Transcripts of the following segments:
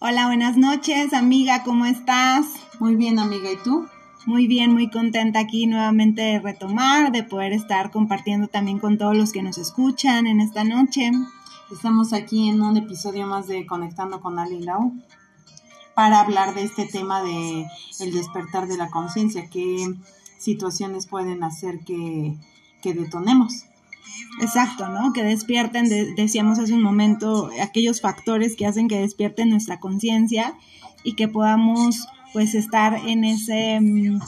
Hola, buenas noches, amiga, ¿cómo estás? Muy bien, amiga, ¿y tú? Muy bien, muy contenta aquí nuevamente de retomar, de poder estar compartiendo también con todos los que nos escuchan en esta noche. Estamos aquí en un episodio más de Conectando con Ali Lau para hablar de este tema de el despertar de la conciencia, qué situaciones pueden hacer que, que detonemos. Exacto, ¿no? Que despierten, decíamos hace un momento, aquellos factores que hacen que despierten nuestra conciencia y que podamos pues estar en ese mm,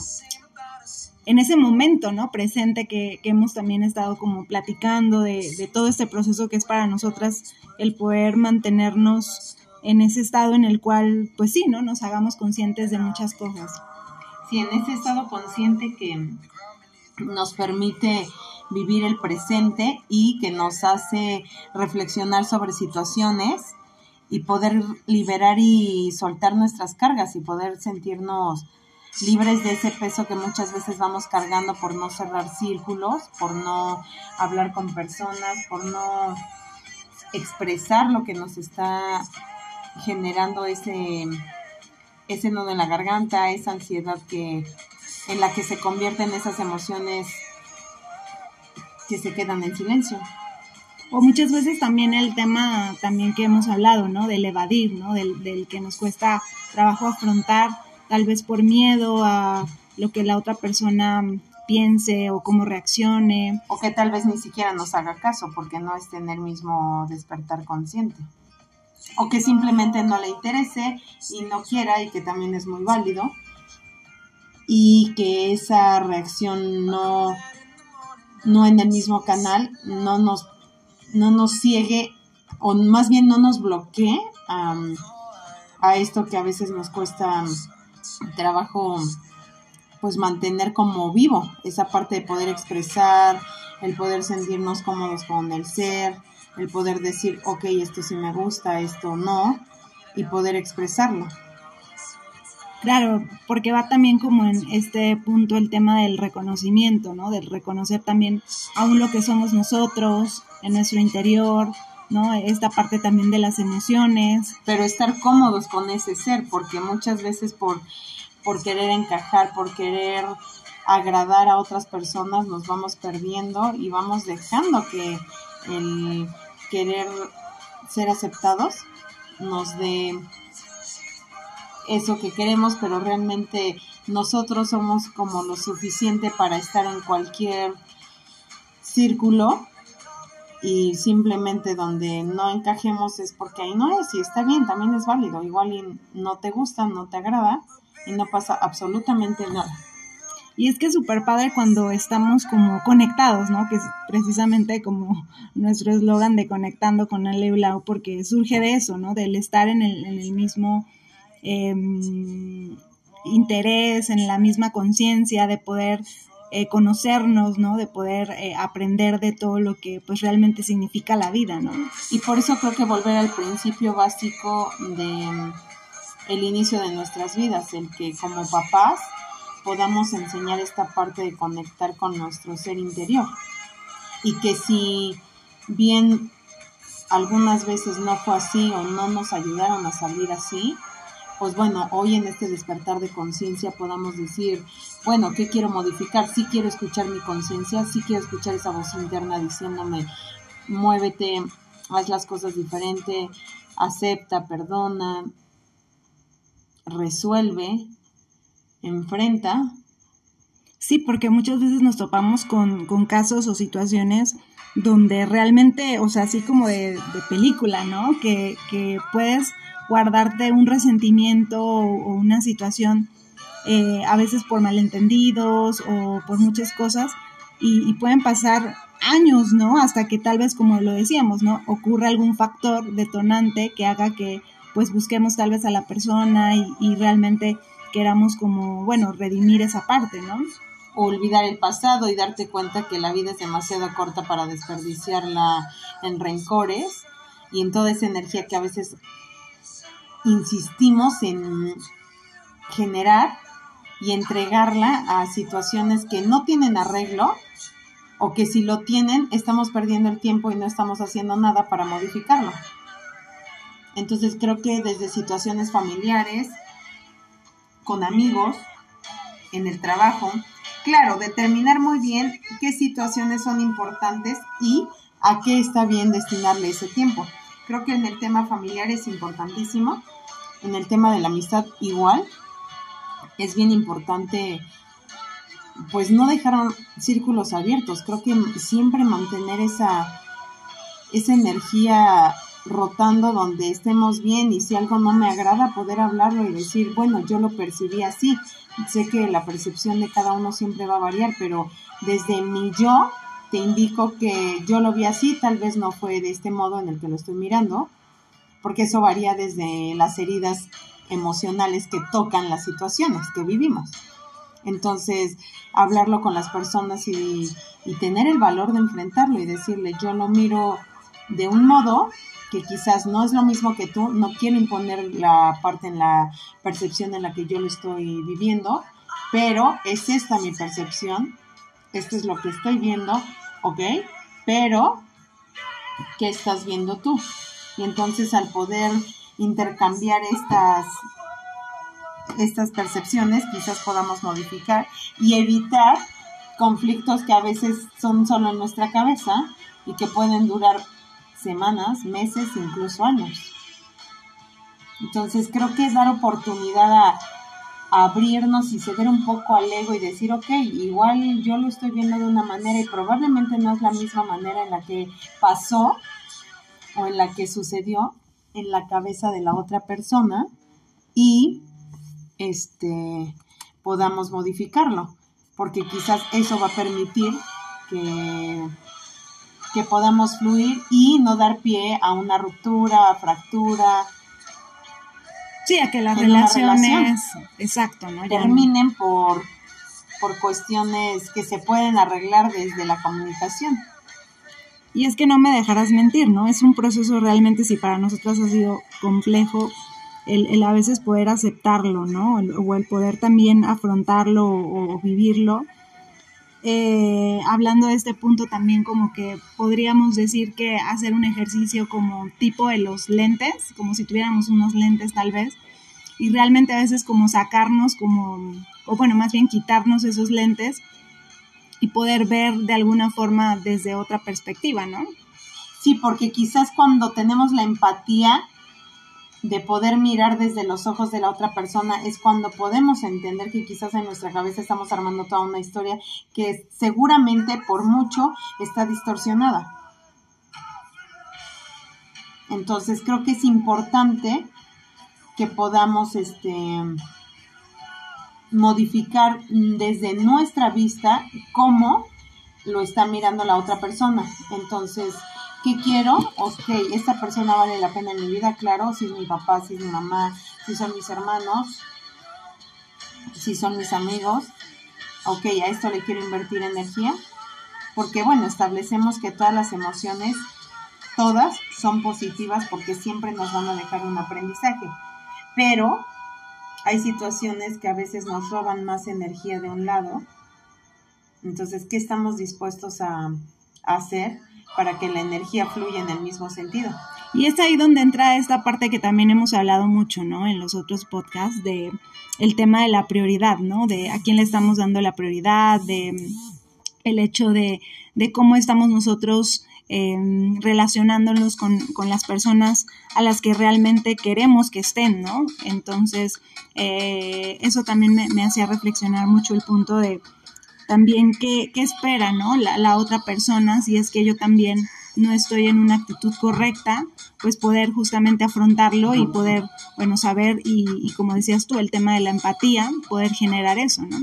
en ese momento, ¿no? Presente que, hemos también estado como platicando de, de, todo este proceso que es para nosotras el poder mantenernos en ese estado en el cual, pues sí, ¿no? Nos hagamos conscientes de muchas cosas. Sí, en ese estado consciente que nos permite vivir el presente y que nos hace reflexionar sobre situaciones y poder liberar y soltar nuestras cargas y poder sentirnos libres de ese peso que muchas veces vamos cargando por no cerrar círculos, por no hablar con personas, por no expresar lo que nos está generando ese, ese nudo en la garganta, esa ansiedad que en la que se convierten esas emociones que se quedan en silencio. O muchas veces también el tema también que hemos hablado, ¿no? Del evadir, ¿no? Del, del que nos cuesta trabajo afrontar, tal vez por miedo a lo que la otra persona piense o cómo reaccione. O que tal vez ni siquiera nos haga caso porque no esté en el mismo despertar consciente. O que simplemente no le interese y no quiera y que también es muy válido. Y que esa reacción no no en el mismo canal, no nos, no nos ciegue o más bien no nos bloquee a esto que a veces nos cuesta trabajo pues mantener como vivo esa parte de poder expresar, el poder sentirnos cómodos con el ser, el poder decir, ok, esto sí me gusta, esto no, y poder expresarlo. Claro, porque va también como en este punto el tema del reconocimiento, ¿no? Del reconocer también aún lo que somos nosotros, en nuestro interior, ¿no? Esta parte también de las emociones. Pero estar cómodos con ese ser, porque muchas veces por, por querer encajar, por querer agradar a otras personas, nos vamos perdiendo y vamos dejando que el querer ser aceptados nos dé eso que queremos, pero realmente nosotros somos como lo suficiente para estar en cualquier círculo y simplemente donde no encajemos es porque ahí no es y está bien, también es válido, igual y no te gusta, no te agrada y no pasa absolutamente nada. Y es que es súper padre cuando estamos como conectados, ¿no? Que es precisamente como nuestro eslogan de conectando con el Blau, porque surge de eso, ¿no? Del estar en el, en el mismo Em, interés, en la misma conciencia de poder eh, conocernos, ¿no? De poder eh, aprender de todo lo que pues realmente significa la vida, ¿no? Y por eso creo que volver al principio básico de el inicio de nuestras vidas, el que como papás podamos enseñar esta parte de conectar con nuestro ser interior. Y que si bien algunas veces no fue así o no nos ayudaron a salir así, pues bueno, hoy en este despertar de conciencia podamos decir, bueno, ¿qué quiero modificar? Sí quiero escuchar mi conciencia, sí quiero escuchar esa voz interna diciéndome, muévete, haz las cosas diferente, acepta, perdona, resuelve, enfrenta. Sí, porque muchas veces nos topamos con, con casos o situaciones donde realmente, o sea, así como de, de película, ¿no? Que, que puedes guardarte un resentimiento o, una situación, eh, a veces por malentendidos o por muchas cosas, y, pueden pasar años, ¿no? Hasta que tal vez, como lo decíamos, ¿no? Ocurre algún factor detonante que haga que pues busquemos tal vez a la persona y, y realmente queramos como, bueno, redimir esa parte, ¿no? O olvidar el pasado y darte cuenta que la vida es demasiado corta para desperdiciarla en rencores y en toda esa energía que a veces insistimos en generar y entregarla a situaciones que no tienen arreglo o que si lo tienen estamos perdiendo el tiempo y no estamos haciendo nada para modificarlo. Entonces creo que desde situaciones familiares, con amigos, en el trabajo, claro, determinar muy bien qué situaciones son importantes y a qué está bien destinarle ese tiempo. Creo que en el tema familiar es importantísimo, en el tema de la amistad igual, es bien importante pues no dejar círculos abiertos, creo que siempre mantener esa, esa energía rotando donde estemos bien y si algo no me agrada poder hablarlo y decir, bueno, yo lo percibí así. Sé que la percepción de cada uno siempre va a variar, pero desde mi yo te indico que yo lo vi así, tal vez no fue de este modo en el que lo estoy mirando, porque eso varía desde las heridas emocionales que tocan las situaciones que vivimos. Entonces, hablarlo con las personas y, y tener el valor de enfrentarlo y decirle, yo lo miro de un modo que quizás no es lo mismo que tú, no quiero imponer la parte en la percepción en la que yo lo estoy viviendo, pero es esta mi percepción, esto es lo que estoy viendo, ¿ok? Pero, ¿qué estás viendo tú? Y entonces al poder intercambiar estas, estas percepciones, quizás podamos modificar y evitar conflictos que a veces son solo en nuestra cabeza y que pueden durar semanas, meses, incluso años. Entonces creo que es dar oportunidad a, abrirnos y ceder un poco al ego y decir, ok, igual yo lo estoy viendo de una manera y probablemente no es la misma manera en la que pasó o en la que sucedió en la cabeza de la otra persona y este podamos modificarlo, porque quizás eso va a permitir que que podamos fluir y no dar pie a una ruptura, a fractura. Sí, a que las relaciones, exacto, ¿no? terminen por, por cuestiones que se pueden arreglar desde la comunicación. Y es que no me dejarás mentir, ¿no? Es un proceso realmente, si para nosotros ha sido complejo, el, el a veces poder aceptarlo, ¿no? o el poder también afrontarlo o vivirlo eh, hablando de este punto también como que podríamos decir que hacer un ejercicio como tipo de los lentes, como si tuviéramos unos lentes tal vez, y realmente a veces como sacarnos como, o bueno, más bien quitarnos esos lentes y poder ver de alguna forma desde otra perspectiva, ¿no? Sí, porque quizás cuando tenemos la empatía de poder mirar desde los ojos de la otra persona es cuando podemos entender que quizás en nuestra cabeza estamos armando toda una historia que seguramente por mucho está distorsionada. Entonces creo que es importante que podamos este modificar desde nuestra vista cómo lo está mirando la otra persona. Entonces, ¿Qué quiero? Ok, esta persona vale la pena en mi vida, claro, si es mi papá, si es mi mamá, si son mis hermanos, si son mis amigos. Ok, a esto le quiero invertir energía. Porque bueno, establecemos que todas las emociones, todas son positivas porque siempre nos van a dejar un aprendizaje. Pero hay situaciones que a veces nos roban más energía de un lado. Entonces, ¿qué estamos dispuestos a, a hacer? Para que la energía fluya en el mismo sentido. Y es ahí donde entra esta parte que también hemos hablado mucho, ¿no? En los otros podcasts de el tema de la prioridad, ¿no? De a quién le estamos dando la prioridad, de el hecho de, de cómo estamos nosotros em, relacionándonos con, con, las personas a las que realmente queremos que estén, ¿no? Entonces, eh, eso también me, me hacía reflexionar mucho el punto de también qué, qué espera, ¿no? La, la, otra persona, si es que yo también no estoy en una actitud correcta, pues poder justamente afrontarlo y poder, bueno, saber y, y como decías tú, el tema de la empatía, poder generar eso, ¿no?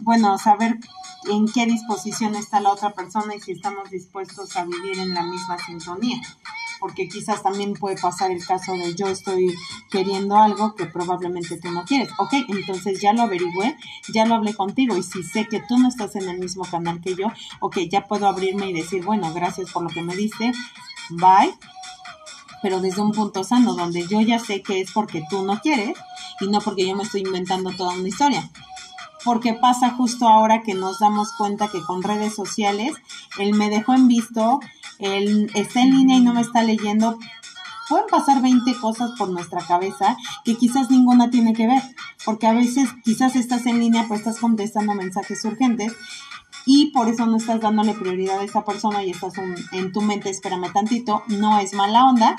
Bueno, saber en qué disposición está la otra persona y si estamos dispuestos a vivir en la misma sintonía porque quizás también puede pasar el caso de yo estoy queriendo algo que probablemente tú no quieres. Ok, entonces ya lo averigüé, ya lo hablé contigo y si sé que tú no estás en el mismo canal que yo, ok, ya puedo abrirme y decir, bueno, gracias por lo que me diste, bye pero desde un punto sano, donde yo ya sé que es porque tú no quieres y no porque yo me estoy inventando toda una historia. Porque pasa justo ahora que nos damos cuenta que con redes sociales él me dejó en visto, él está en línea y no me está leyendo, pueden pasar 20 cosas por nuestra cabeza que quizás ninguna tiene que ver, porque a veces quizás estás en línea, pues estás contestando mensajes urgentes y por eso no estás dándole prioridad a esa persona y estás en, tu mente, espérame tantito, no es mala onda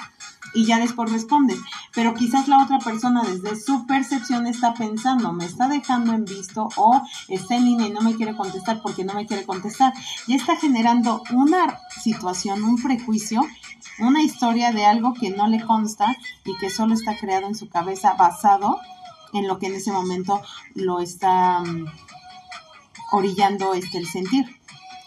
y ya después respondes. Pero quizás la otra persona desde su percepción está pensando, me está dejando en visto o está en línea y no me quiere contestar porque no me quiere contestar. Ya está generando una situación, un prejuicio, una historia de algo que no le consta y que solo está creado en su cabeza basado en lo que en ese momento lo está mm, orillando este el sentir.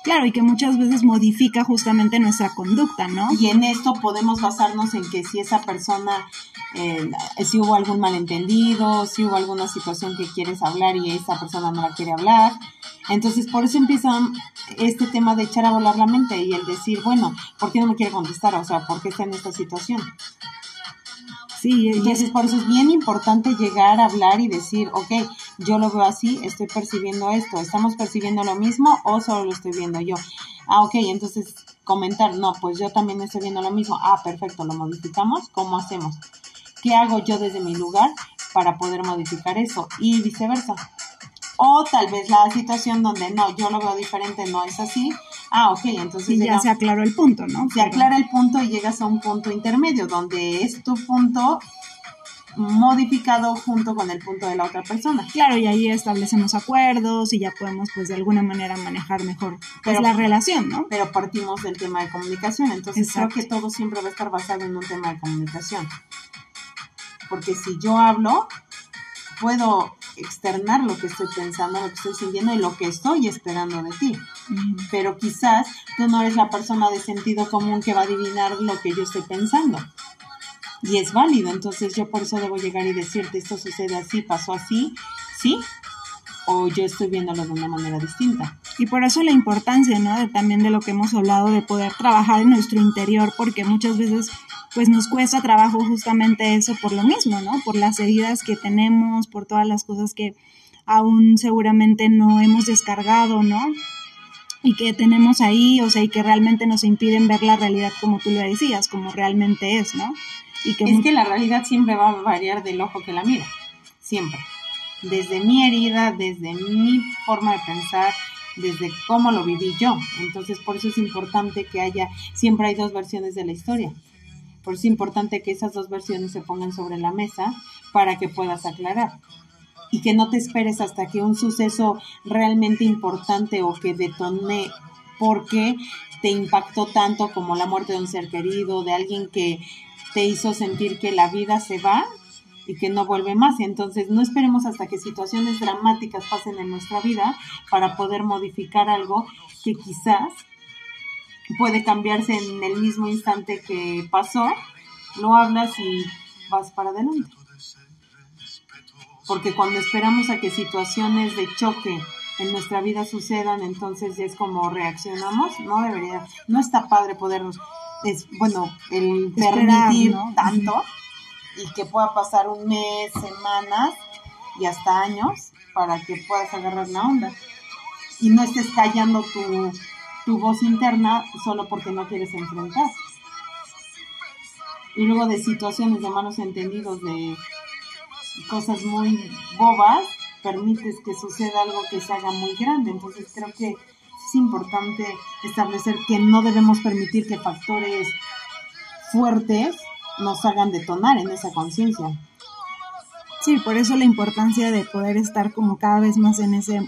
Claro, y que muchas veces modifica justamente nuestra conducta, ¿no? Y en esto podemos basarnos en que si esa persona, eh, si hubo algún malentendido, si hubo alguna situación que quieres hablar y esa persona no la quiere hablar. Entonces, por eso empieza este tema de echar a volar la mente y el decir, bueno, ¿por qué no me quiere contestar? O sea, ¿por qué está en esta situación? Sí, entonces por eso es bien importante llegar a hablar y decir, ok, yo lo veo así, estoy percibiendo esto, ¿estamos percibiendo lo mismo o solo lo estoy viendo yo? Ah, ok, entonces comentar, no, pues yo también estoy viendo lo mismo. Ah, perfecto, lo modificamos, ¿cómo hacemos? ¿Qué hago yo desde mi lugar para poder modificar eso? Y viceversa. O tal vez la situación donde no, yo lo veo diferente, no es así. Ah, ok, entonces ya se aclaró el punto, ¿no? Se aclara el punto y llegas a un punto intermedio, donde es tu punto modificado junto con el punto de la otra persona. Claro, y ahí establecemos acuerdos y ya podemos pues de alguna manera manejar mejor pues, la relación, ¿no? Pero partimos del tema de comunicación, entonces creo que todo siempre va a estar basado en un tema de comunicación. Porque si yo hablo, puedo externar lo que estoy pensando, lo que estoy sintiendo y lo que estoy esperando de ti. Pero quizás tú no eres la persona de sentido común que va a adivinar lo que yo estoy pensando. Y es válido, entonces yo por eso debo llegar y decirte, esto sucede así, pasó así, ¿sí? O yo estoy viéndolo de una manera distinta. Y por eso la importancia, ¿no? también de lo que hemos hablado, de poder trabajar en nuestro interior, porque muchas veces pues nos cuesta trabajo justamente eso por lo mismo, ¿no? Por las heridas que tenemos, por todas las cosas que aún seguramente no hemos descargado, ¿no? Y que tenemos ahí, o sea, y que realmente nos impiden ver la realidad como tú lo decías, como realmente es, ¿no? Y que es que la realidad siempre va a variar del ojo que la mira, siempre. Desde mi herida, desde mi forma de pensar, desde cómo lo viví yo. Entonces, por eso es importante que haya, siempre hay dos versiones de la historia por eso es importante que esas dos versiones se pongan sobre la mesa para que puedas aclarar. Y que no te esperes hasta que un suceso realmente importante o que detone porque te impactó tanto como la muerte de un ser querido, de alguien que te hizo sentir que la vida se va y que no vuelve más. Entonces, no esperemos hasta que situaciones dramáticas pasen en nuestra vida para poder modificar algo que quizás puede cambiarse en el mismo instante que pasó, lo hablas y vas para adelante. Porque cuando esperamos a que situaciones de choque en nuestra vida sucedan, entonces es como reaccionamos, no debería, no está padre poder, es, bueno, el permitir tanto y que pueda pasar un mes, semanas y hasta años para que puedas agarrar la onda. Y no estés callando tu tu voz interna solo porque no quieres enfrentar. Y luego de situaciones de malos entendidos, de cosas muy bobas, permites que suceda algo que se haga muy grande. Entonces creo que es importante establecer que no debemos permitir que factores fuertes nos hagan detonar en esa conciencia. Sí, por eso la importancia de poder estar como cada vez más en ese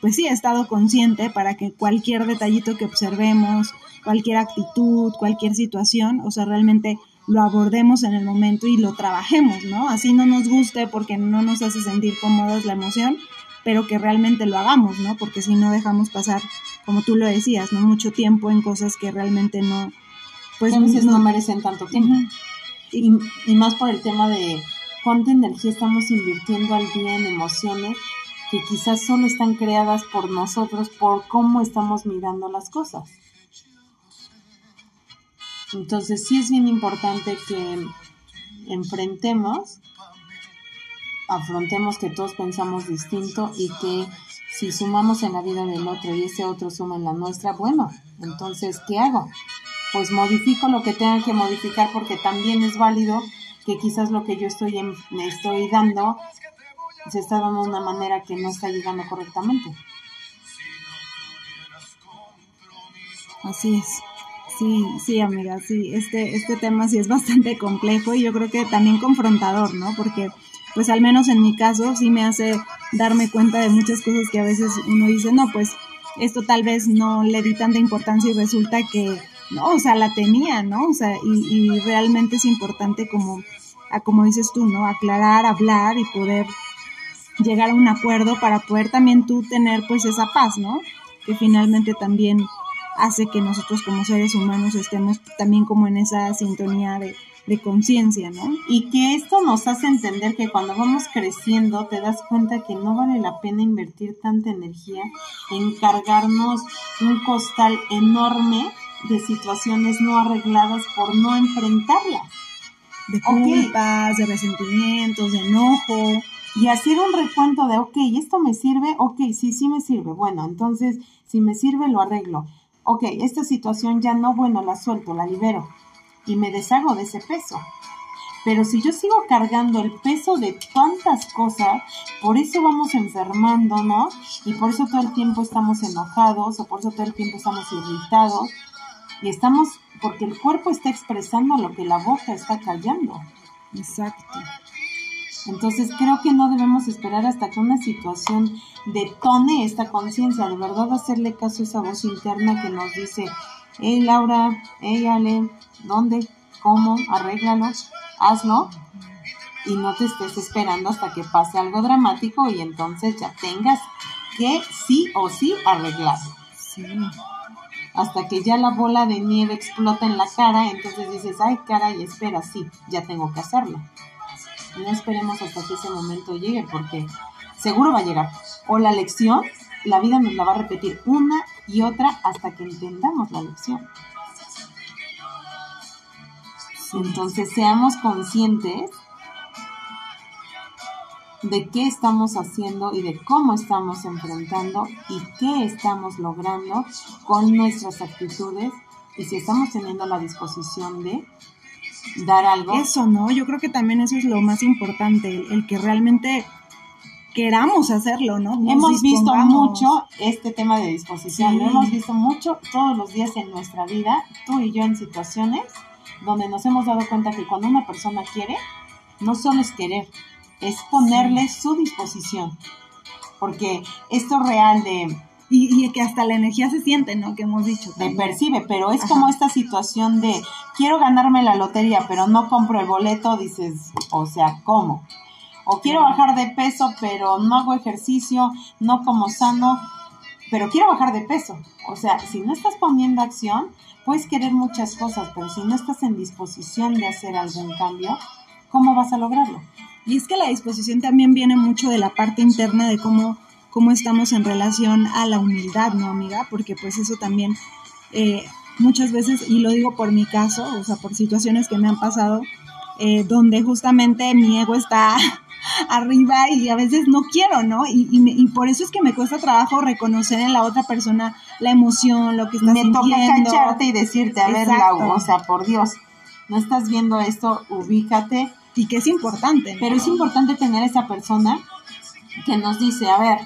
pues sí, estado consciente para que cualquier detallito que observemos, cualquier actitud, cualquier situación, o sea, realmente lo abordemos en el momento y lo trabajemos, ¿no? Así no nos guste porque no nos hace sentir cómodos la emoción, pero que realmente lo hagamos, ¿no? Porque si no dejamos pasar, como tú lo decías, ¿no? Mucho tiempo en cosas que realmente no, pues a veces no, merecen tanto tiempo. y, y más por el tema de cuánta energía estamos invirtiendo al día en emociones que quizás solo están creadas por nosotros por cómo estamos mirando las cosas. Entonces sí es bien importante que enfrentemos, afrontemos que todos pensamos distinto y que si sumamos en la vida del otro y ese otro suma en la nuestra, bueno, entonces, ¿qué hago? pues modifico lo que tenga que modificar porque también es válido que quizás lo que yo estoy, en, estoy dando se está dando de una manera que no está llegando correctamente. Así es. Sí, sí, amiga, sí, este, este tema sí es bastante complejo y yo creo que también confrontador, ¿no? Porque, pues al menos en mi caso, sí me hace darme cuenta de muchas cosas que a veces uno dice, no, pues esto tal vez no le di tanta importancia y resulta que, no, o sea, la tenía, ¿no? O sea, y, y realmente es importante como, a, como dices tú, ¿no? Aclarar, hablar y poder llegar a un acuerdo para poder también tú tener pues esa paz, ¿no? Que finalmente también hace que nosotros como seres humanos estemos también como en esa sintonía de, conciencia, ¿no? Y que esto nos hace entender que cuando vamos creciendo te das cuenta que no vale la pena invertir tanta energía en cargarnos un costal enorme de situaciones no arregladas por no enfrentarlas. De culpas, de resentimientos, de enojo. Y hacer un recuento de, ok, ¿esto me sirve? Ok, sí, sí me sirve. Bueno, entonces, si me sirve, lo arreglo ok, esta situación ya no, bueno, la suelto, la libero y me deshago de ese peso. Pero si yo sigo cargando el peso de tantas cosas, por eso vamos enfermándonos y por eso todo el tiempo estamos enojados o por eso todo el tiempo estamos irritados y estamos, porque el cuerpo está expresando lo que la boca está callando. Exacto. Entonces creo que no debemos esperar hasta que una situación detone esta conciencia, de verdad hacerle caso a esa voz interna que nos dice, hey Laura, hey Ale, ¿dónde? ¿Cómo? Arréglalo, hazlo y no te estés esperando hasta que pase algo dramático y entonces ya tengas que sí o sí arreglarlo. Hasta que ya la bola de nieve explota en la cara, entonces dices, ay cara, y espera, sí, ya tengo que hacerlo no esperemos hasta que ese momento llegue porque seguro va a llegar. O la lección, la vida nos la va a repetir una y otra hasta que entendamos la lección. Entonces seamos conscientes de qué estamos haciendo y de cómo estamos enfrentando y qué estamos logrando con nuestras actitudes y si estamos teniendo la disposición de dar algo. Eso, ¿no? Yo creo que también eso es lo más importante, el, que realmente queramos hacerlo, ¿no? hemos visto mucho este tema de disposición, lo hemos visto mucho todos los días en nuestra vida, tú y yo en situaciones donde nos hemos dado cuenta que cuando una persona quiere, no solo es querer, es ponerle su disposición. Porque esto real de y, que hasta la energía se siente, ¿no? Que hemos dicho. Se percibe, pero es como esta situación de quiero ganarme la lotería, pero no compro el boleto, dices, o sea, ¿cómo? O quiero bajar de peso, pero no hago ejercicio, no como sano, pero quiero bajar de peso. O sea, si no estás poniendo acción, puedes querer muchas cosas, pero si no estás en disposición de hacer algún cambio, ¿cómo vas a lograrlo? Y es que la disposición también viene mucho de la parte interna de cómo cómo estamos en relación a la humildad, ¿no, amiga? Porque pues eso también eh, muchas veces, y lo digo por mi caso, o sea, por situaciones que me han pasado, eh, donde justamente mi ego está arriba y a veces no quiero, ¿no? Y, y, por eso es que me cuesta trabajo reconocer en la otra persona la emoción, lo que está sintiendo. Me toca cacharte y decirte, a ver, Lau, o sea, por Dios, no estás viendo esto, ubícate. Y que es importante. Pero es importante tener esa persona que nos dice, a ver,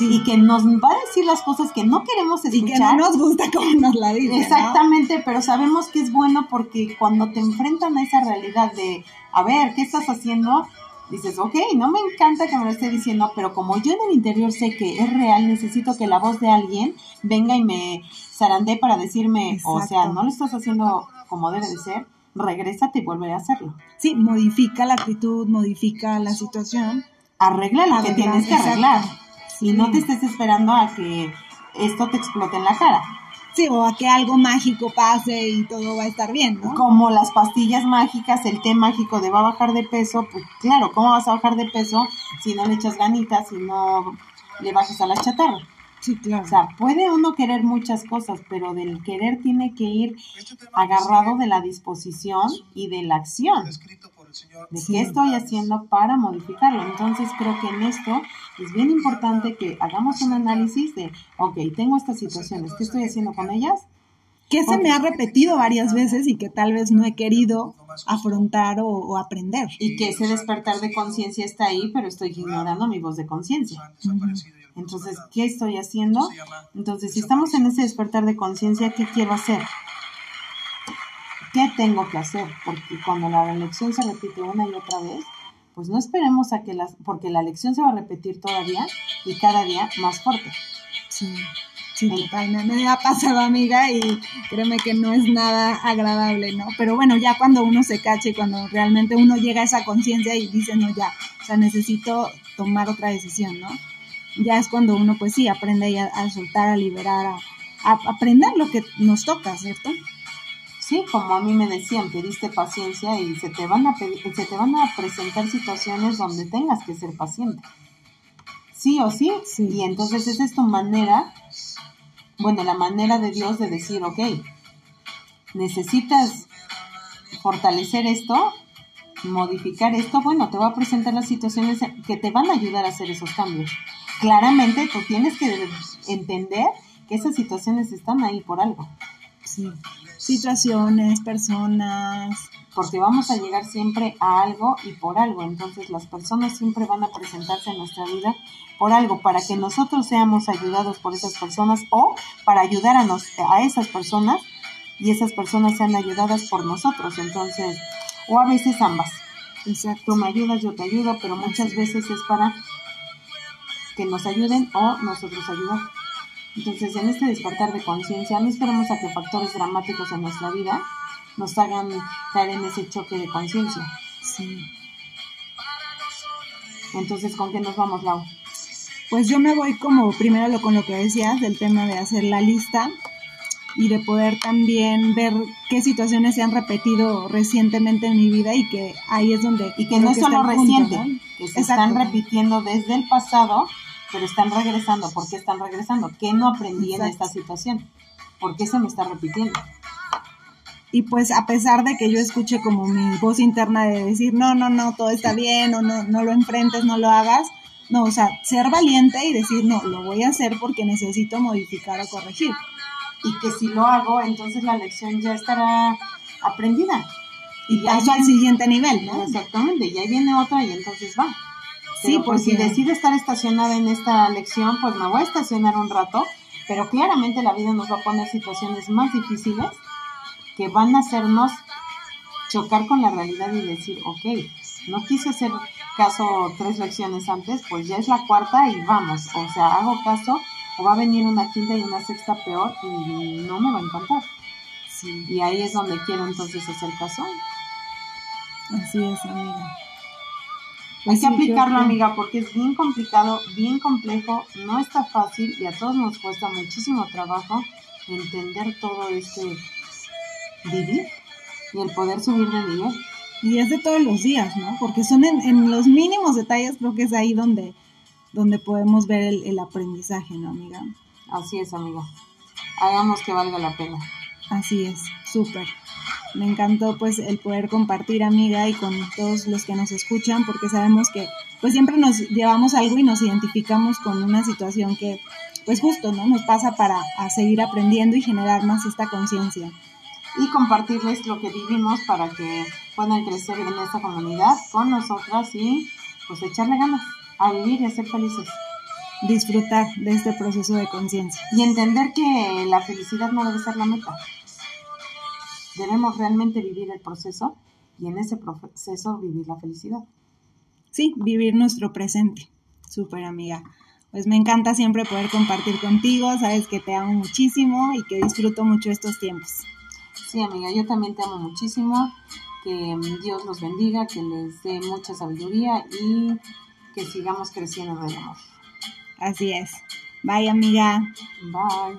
y que nos va a decir las cosas que no queremos escuchar. Y que no nos gusta como nos la dice. Exactamente, pero sabemos que es bueno porque cuando te enfrentan a esa realidad de, a ver, ¿qué estás haciendo? Dices, ok, no me encanta que me lo esté diciendo, pero como yo en el interior sé que es real, necesito que la voz de alguien venga y me zarandee para decirme, o sea, no lo estás haciendo como debe de ser, regrésate y vuelve a hacerlo. Sí, modifica la actitud, modifica la situación. Arregla lo que tienes que arreglar y no te estés esperando a que esto te explote en la cara. Sí, o a que algo mágico pase y todo va a estar bien, ¿no? Como las pastillas mágicas, el té mágico de va a bajar de peso, pues claro, ¿cómo vas a bajar de peso si no le echas ganitas, si no le bajas a la chatarra? Sí, claro. O sea, puede uno querer muchas cosas, pero del querer tiene que ir agarrado de la disposición y de la acción de qué estoy haciendo para modificarlo. Entonces creo que en esto es bien importante que hagamos un análisis de, ok, tengo estas situaciones, ¿qué estoy haciendo con ellas? ¿Qué se me ha repetido varias veces y que tal vez no he querido afrontar o, aprender? Y que ese despertar de conciencia está ahí, pero estoy ignorando mi voz de conciencia. Entonces, ¿qué estoy haciendo? Entonces, si estamos en ese despertar de conciencia, ¿qué quiero hacer? ¿Qué tengo que hacer? Porque cuando la lección se repite una y otra vez, pues no esperemos a que las, porque la lección se va a repetir todavía y cada día más fuerte. Sí, sí. Me ha pasado, amiga, y créeme que no es nada agradable, ¿no? Pero bueno, ya cuando uno se cache, cuando realmente uno llega a esa conciencia y dice, no, ya, o sea, necesito tomar otra decisión, ¿no? Ya es cuando uno, pues sí, aprende a, a soltar, a liberar, a, a aprender lo que nos toca, ¿cierto? Sí, como a mí me decían, pediste paciencia y se te van a se te van a presentar situaciones donde tengas que ser paciente. Sí o sí, sí. y entonces esa es tu manera, bueno, la manera de Dios de decir, ok, necesitas fortalecer esto, modificar esto, bueno, te va a presentar las situaciones que te van a ayudar a hacer esos cambios. Claramente tú tienes que entender que esas situaciones están ahí por algo. Sí situaciones, personas. Porque vamos a llegar siempre a algo y por algo. Entonces las personas siempre van a presentarse en nuestra vida por algo, para que nosotros seamos ayudados por esas personas o para ayudar a, nos, a esas personas y esas personas sean ayudadas por nosotros. Entonces, o a veces ambas. Exacto, tú me ayudas, yo te ayudo, pero muchas veces es para que nos ayuden o nosotros ayudar. Entonces, en este despertar de conciencia, no esperamos a que factores dramáticos en nuestra vida nos hagan caer en ese choque de conciencia. Sí. Entonces, ¿con qué nos vamos, Lau? Pues yo me voy como primero lo, con lo que decías del tema de hacer la lista y de poder también ver qué situaciones se han repetido recientemente en mi vida y que ahí es donde... Y que no es solo reciente, que se están repitiendo desde el pasado pero están regresando. ¿Por qué están regresando? ¿Qué no aprendí en esta situación? ¿Por qué se me está repitiendo? Y pues a pesar de que yo escuche como mi voz interna de decir, no, no, no, todo está bien, o no, no lo enfrentes, no lo hagas, no, o sea, ser valiente y decir, no, lo voy a hacer porque necesito modificar o corregir. Y que si lo hago, entonces la lección ya estará aprendida. Y, paso al siguiente nivel, ¿no? Exactamente, y ahí viene otra y entonces va. Sí, pues si decido estar estacionada en esta lección, pues me voy a estacionar un rato, pero claramente la vida nos va a poner situaciones más difíciles que van a hacernos chocar con la realidad y decir, ok, no quise hacer caso tres lecciones antes, pues ya es la cuarta y vamos, o sea, hago caso o va a venir una quinta y una sexta peor y no me va a encantar. Sí. Y ahí es donde quiero entonces hacer caso. Así es, amiga. Hay que aplicarlo, amiga, porque es bien complicado, bien complejo, no está fácil y a todos nos cuesta muchísimo trabajo entender todo este vivir y el poder subir de nivel. Y es de todos los días, ¿no? Porque son en, los mínimos detalles, creo que es ahí donde, donde podemos ver el, el aprendizaje, ¿no, amiga? Así es, amiga. Hagamos que valga la pena. Así es, súper. Me encantó pues el poder compartir amiga y con todos los que nos escuchan porque sabemos que pues siempre nos llevamos algo y nos identificamos con una situación que pues justo, ¿no? Nos pasa para seguir aprendiendo y generar más esta conciencia. Y compartirles lo que vivimos para que puedan crecer en esta comunidad con nosotras y pues echarle ganas a vivir y a ser felices disfrutar de este proceso de conciencia. Y entender que la felicidad no debe ser la meta, debemos realmente vivir el proceso y en ese proceso vivir la felicidad. Sí, vivir nuestro presente. Súper amiga. Pues me encanta siempre poder compartir contigo, sabes que te amo muchísimo y que disfruto mucho estos tiempos. Sí, amiga, yo también te amo muchísimo, que Dios los bendiga, que les dé mucha sabiduría y que sigamos creciendo en el amor. Así es. Bye, amiga. Bye.